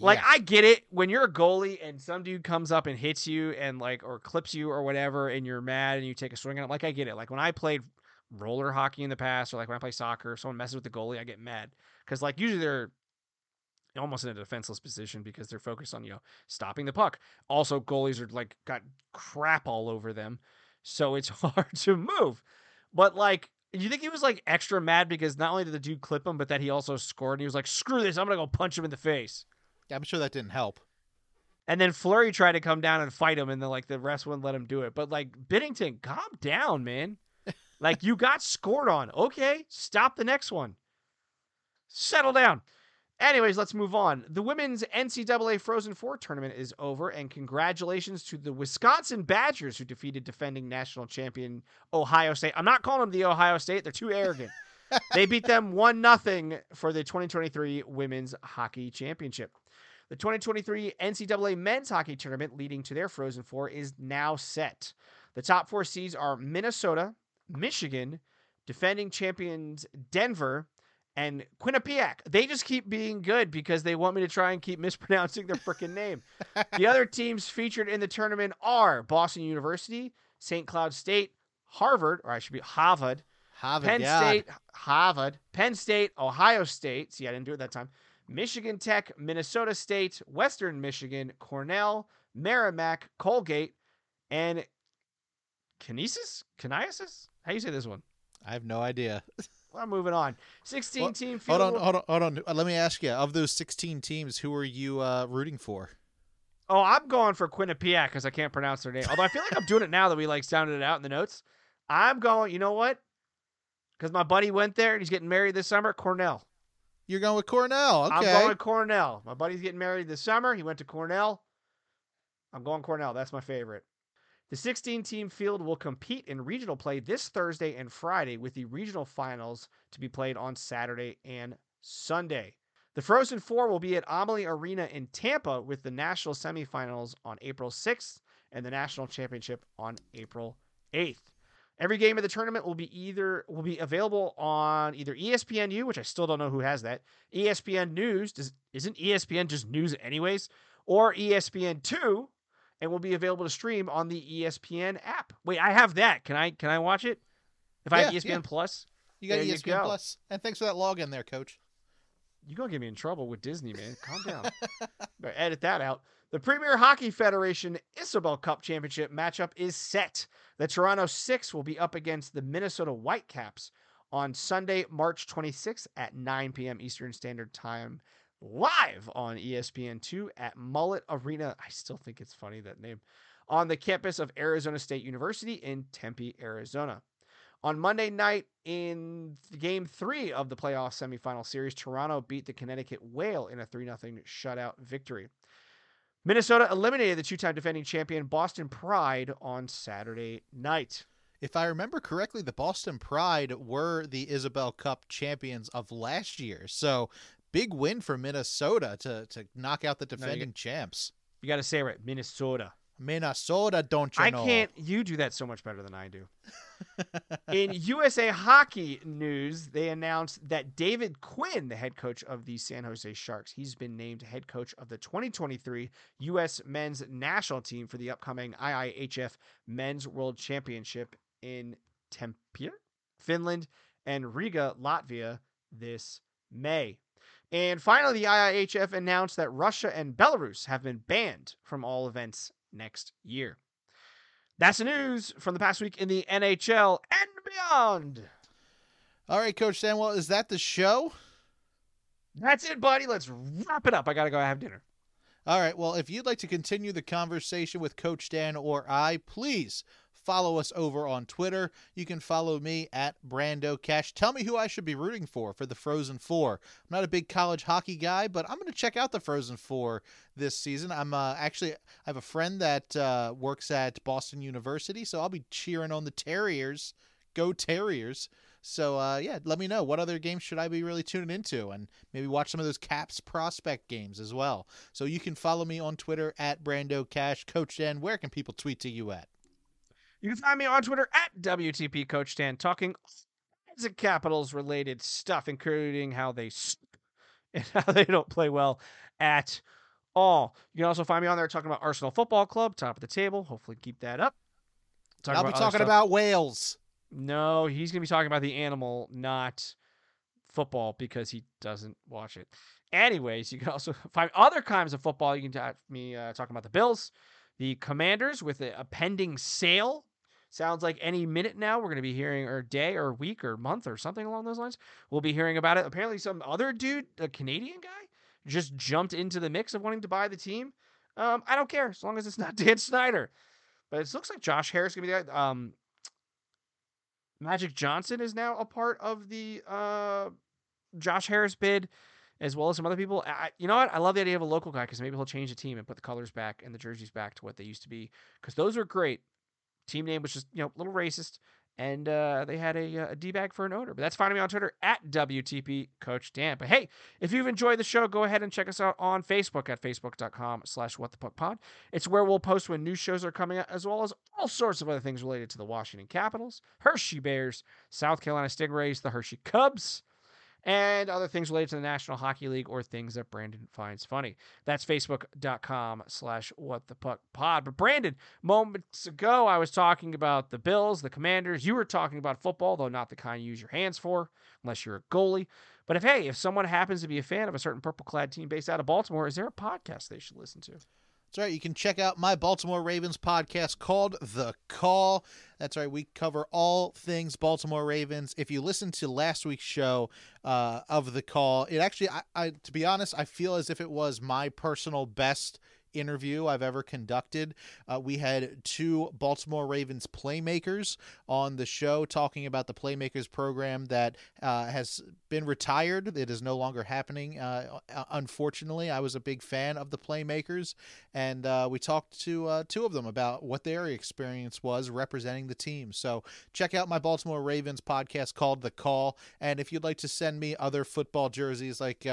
Like I get it when you're a goalie and some dude comes up and hits you and like or clips you or whatever and you're mad and you take a swing at him. Like I get it. Like when I played roller hockey in the past or like when I play soccer, if someone messes with the goalie, I get mad because like usually they're almost in a defenseless position because they're focused on you know stopping the puck. Also, goalies are like got crap all over them, so it's hard to move. But like you think he was like extra mad because not only did the dude clip him, but that he also scored and he was like, "Screw this! I'm gonna go punch him in the face." Yeah, I'm sure that didn't help. And then Fleury tried to come down and fight him, and then like the rest wouldn't let him do it. But like Binnington, calm down, man. like you got scored on. Okay, stop the next one. Settle down. Anyways, let's move on. The women's NCAA Frozen Four tournament is over, and congratulations to the Wisconsin Badgers who defeated defending national champion Ohio State. I'm not calling them the Ohio State; they're too arrogant. they beat them one nothing for the 2023 Women's Hockey Championship. The 2023 NCAA Men's Hockey Tournament, leading to their Frozen Four, is now set. The top four seeds are Minnesota, Michigan, defending champions Denver, and Quinnipiac. They just keep being good because they want me to try and keep mispronouncing their freaking name. the other teams featured in the tournament are Boston University, St. Cloud State, Harvard, or I should be Harvard, Harvard, Penn God. State, Harvard, Penn State, Ohio State. See, I didn't do it that time. Michigan Tech, Minnesota State, Western Michigan, Cornell, Merrimack, Colgate, and Kinesis? Kinesis? How do you say this one? I have no idea. Well, moving on. 16 Well, team Hold field. on, hold on, hold on. Let me ask you: of those 16 teams, who are you uh, rooting for? Oh, I'm going for Quinnipiac because I can't pronounce their name. Although I feel like I'm doing it now that we like sounded it out in the notes. I'm going. You know what? Because my buddy went there and he's getting married this summer. Cornell. You're going with Cornell. Okay. I'm going with Cornell. My buddy's getting married this summer. He went to Cornell. I'm going Cornell. That's my favorite. The 16 team field will compete in regional play this Thursday and Friday, with the regional finals to be played on Saturday and Sunday. The Frozen Four will be at Amalie Arena in Tampa, with the national semifinals on April 6th and the national championship on April 8th. Every game of the tournament will be either will be available on either ESPNU, which I still don't know who has that, ESPN News, does, isn't ESPN just news anyways, or ESPN two, and will be available to stream on the ESPN app. Wait, I have that. Can I can I watch it? If I have ESPN yeah. Plus, You got E There you ESPN go. Plus, and thanks for that login there, Coach. You're gonna get me in trouble with Disney, man. Calm down. Edit that out. The Premier Hockey Federation Isobel Cup Championship matchup is set. The Toronto Six will be up against the Minnesota Whitecaps on Sunday, March 26th at 9 p.m. Eastern Standard Time, live on E ESPN2 at Mullet Arena. I still think it's funny that name. On the campus of Arizona State University in Tempe, Arizona. On Monday night in game three of the playoff semifinal series, Toronto beat the Connecticut Whale in a 3 0 shutout victory. Minnesota eliminated the two time defending champion Boston Pride on Saturday night. If I remember correctly, the Boston Pride were the Isobel Cup champions of last year. So big win for Minnesota to to knock out the you defending champs. You got to say it right Minnesota. Minnesota, don't you I know? can't. You do that so much better than I do. In USA Hockey news, they announced that David Quinn, the head coach of the San Jose Sharks, he's been named head coach of the 2023 U.S. men's national team for the upcoming IIHF Men's World Championship in Tampere, Finland, and Riga, Latvia this May. And finally, the IIHF announced that Russia and Belarus have been banned from all events next year. That's the news from the past week in the NHL and beyond. All right, Coach Dan. Well, is that the show? That's it, buddy. Let's wrap it up. I got to go have dinner. All right. Well, if you'd like to continue the conversation with Coach Dan or I, please follow us over on Twitter. You can follow me at Brando Cash. Tell me who I should be rooting for for the Frozen Four. I'm not a big college hockey guy, but I'm going to check out the Frozen Four this season. I'm uh, actually I have a friend that uh, works at Boston University, so I'll be cheering on the Terriers. Go Terriers! So uh, yeah, let me know what other games should I be really tuning into, and maybe watch some of those Caps prospect games as well. So you can follow me on Twitter at Brando Cash. Coach Dan, where can people tweet to you at? You can find me on Twitter at WTP Coach Dan, talking kinds of Capitals related stuff, including how they and how they don't play well at all. You can also find me on there talking about Arsenal Football Club, top of the table. Hopefully, keep that up. Talking I'll be talking about Wales. No, he's going to be talking about the animal, not football, because he doesn't watch it. Anyways, you can also find other kinds of football. You can talk me uh, talking about the Bills, the Commanders with a, a pending sale Sounds like any minute now we're going to be hearing, or day, or week, or month, or something along those lines. We'll be hearing about it. Apparently, some other dude, a Canadian guy, just jumped into the mix of wanting to buy the team. Um, I don't care as long as it's not Dan Snyder. But it looks like Josh Harris is going to be the guy. Um, Magic Johnson is now a part of the uh, Josh Harris bid, as well as some other people. I, you know what? I love the idea of a local guy because maybe he'll change the team and put the colors back and the jerseys back to what they used to be because those are great team name was just you know a little racist, and uh, they had a, uh, a d bag for an owner. But that's finding me on Twitter at WTP Coach Dan. But hey, if you've enjoyed the show, go ahead and check us out on Facebook at facebook.com/slash What the Puck Pod. It's where we'll post when new shows are coming out, as well as all sorts of other things related to the Washington Capitals, Hershey Bears, South Carolina Stingrays, the Hershey Cubs and other things related to the National Hockey League or things that Brandon finds funny. That's facebook.com slash what the puck pod. But Brandon, moments ago, I was talking about the Bills, the Commanders. You were talking about football, though not the kind you use your hands for, unless you're a goalie. But if, hey, if someone happens to be a fan of a certain purple clad team based out of Baltimore, is there a podcast they should listen to? That's right. You can check out my Baltimore Ravens podcast called The Call. That's right. We cover all things Baltimore Ravens. If you listen to last week's show uh, of The Call, it actually, I, I, to be honest, I feel as if it was my personal best interview I've ever conducted. Uh, we had two Baltimore Ravens playmakers on the show talking about the Playmakers program that uh, has been retired. It is no longer happening. Uh, unfortunately, I was a big fan of the Playmakers, and uh, we talked to uh, two of them about what their experience was representing the team. So check out my Baltimore Ravens podcast called The Call. And if you'd like to send me other football jerseys like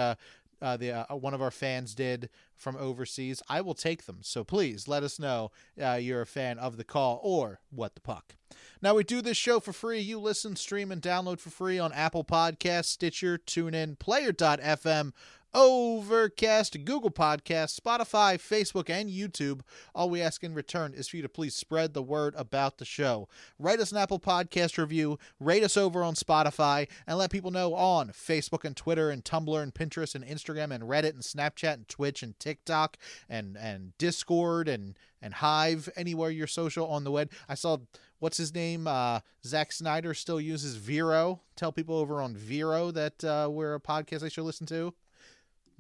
uh, uh, the uh, one of our fans did from overseas, I will take them. So please let us know uh, you're a fan of the call or what the puck. Now we do this show for free. You listen, stream, and download for free on Apple Podcasts, Stitcher, TuneIn, Player.fm, Overcast, Google Podcasts, Spotify, Facebook, and YouTube. All we ask in return is for you to please spread the word about the show. Write us an Apple Podcast review, rate us over on Spotify, and let people know on Facebook and Twitter and Tumblr and Pinterest and Instagram and Reddit and Snapchat and Twitch and TikTok and and Discord and and Hive, anywhere you're social on the web. I saw what's his name? Uh, Zack Snyder still uses Vero. Tell people over on Vero that uh, we're a podcast they should listen to.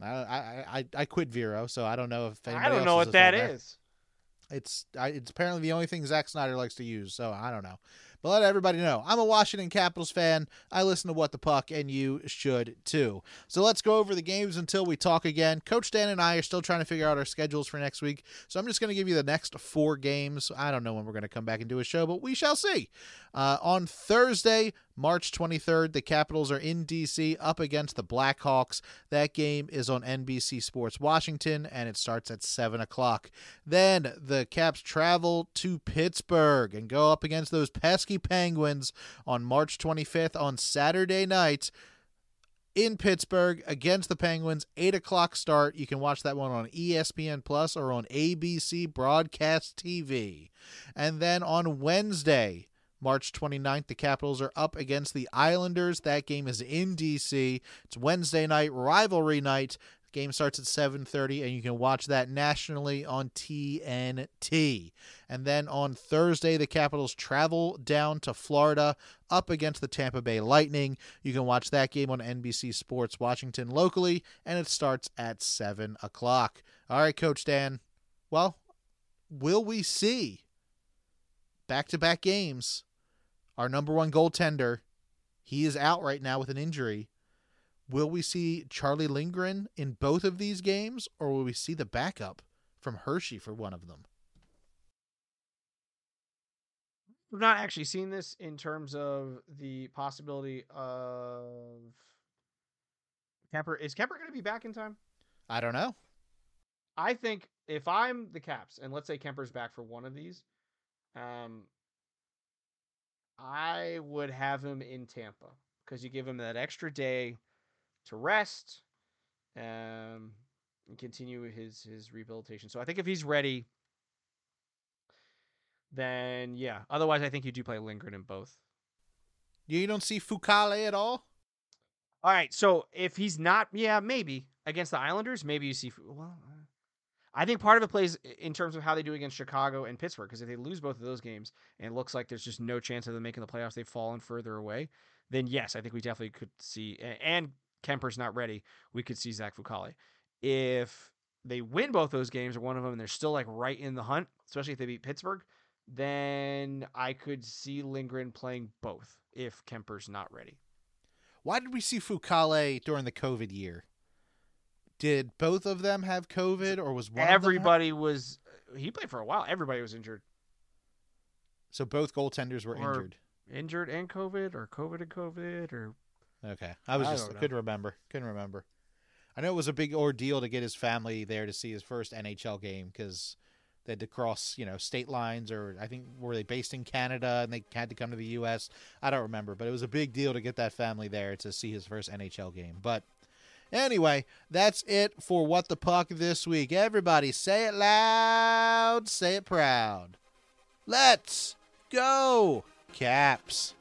I I I quit Vero, so I don't know if I don't know what that is. It's I, it's apparently the only thing Zack Snyder likes to use, so I don't know. But let everybody know I'm a Washington Capitals fan. I listen to What the Puck, and you should too. So let's go over the games until we talk again. Coach Dan and I are still trying to figure out our schedules for next week, so I'm just going to give you the next four games. I don't know when we're going to come back and do a show, but we shall see. Uh, on Thursday, March 23rd, the Capitals are in D.C. up against the Blackhawks. That game is on NBC Sports Washington, and it starts at 7 o'clock. Then the Caps travel to Pittsburgh and go up against those pesky Penguins on March 25th on Saturday night in Pittsburgh against the Penguins. Eight o'clock start. You can watch that one on ESPN Plus or on ABC Broadcast TV. And then on Wednesday, March 29th, the Capitals are up against the Islanders. That game is in DC. It's Wednesday night, rivalry night. Game starts at 7:30 and you can watch that nationally on TNT. And then on Thursday, the Capitals travel down to Florida up against the Tampa Bay Lightning. You can watch that game on NBC Sports Washington locally, and it starts at 7 o'clock. All right, Coach Dan. Well, will we see back to back games? Our number one goaltender, he is out right now with an injury. Will we see Charlie Lindgren in both of these games, or will we see the backup from Hershey for one of them? We've not actually seen this in terms of the possibility of Kuemper. Is Kuemper going to be back in time? I don't know. I think if I'm the Caps, and let's say Kuemper's back for one of these, um, I would have him in Tampa because you give him that extra day to rest, um, and continue his his rehabilitation. So I think if he's ready, then yeah. Otherwise, I think you do play Lindgren in both. You don't see Fucale at all? All right, so if he's not, yeah, maybe against the Islanders, maybe you see. Well, uh, I think part of it plays in terms of how they do against Chicago and Pittsburgh. Because if they lose both of those games and it looks like there's just no chance of them making the playoffs, they've fallen further away. Then yes, I think we definitely could see. And Kuemper's not ready. We could see Zach Fucale. If they win both those games or one of them, and they're still like right in the hunt, especially if they beat Pittsburgh, then I could see Lindgren playing both if Kuemper's not ready. Why did we see Fucale during the COVID year? Did both of them have COVID, or was one? Everybody was. Uh, he played for a while. Everybody was injured. So both goaltenders were Or- injured. Injured and COVID, or COVID and COVID, or Okay, I was I just couldn't remember. Couldn't remember. I know it was a big ordeal to get his family there to see his first NHL game because they had to cross, you know, state lines, or I think were they based in Canada and they had to come to the U.S. I don't remember, but it was a big deal to get that family there to see his first NHL game. But anyway, that's it for what the puck this week. Everybody, say it loud, say it proud. Let's go, Caps.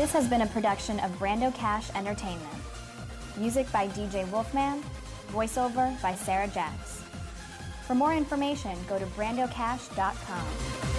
This has been a production of Brando Cash Entertainment. Music by DJ Wolfman, voiceover by Sarah Jacks. For more information, go to brandocash.com.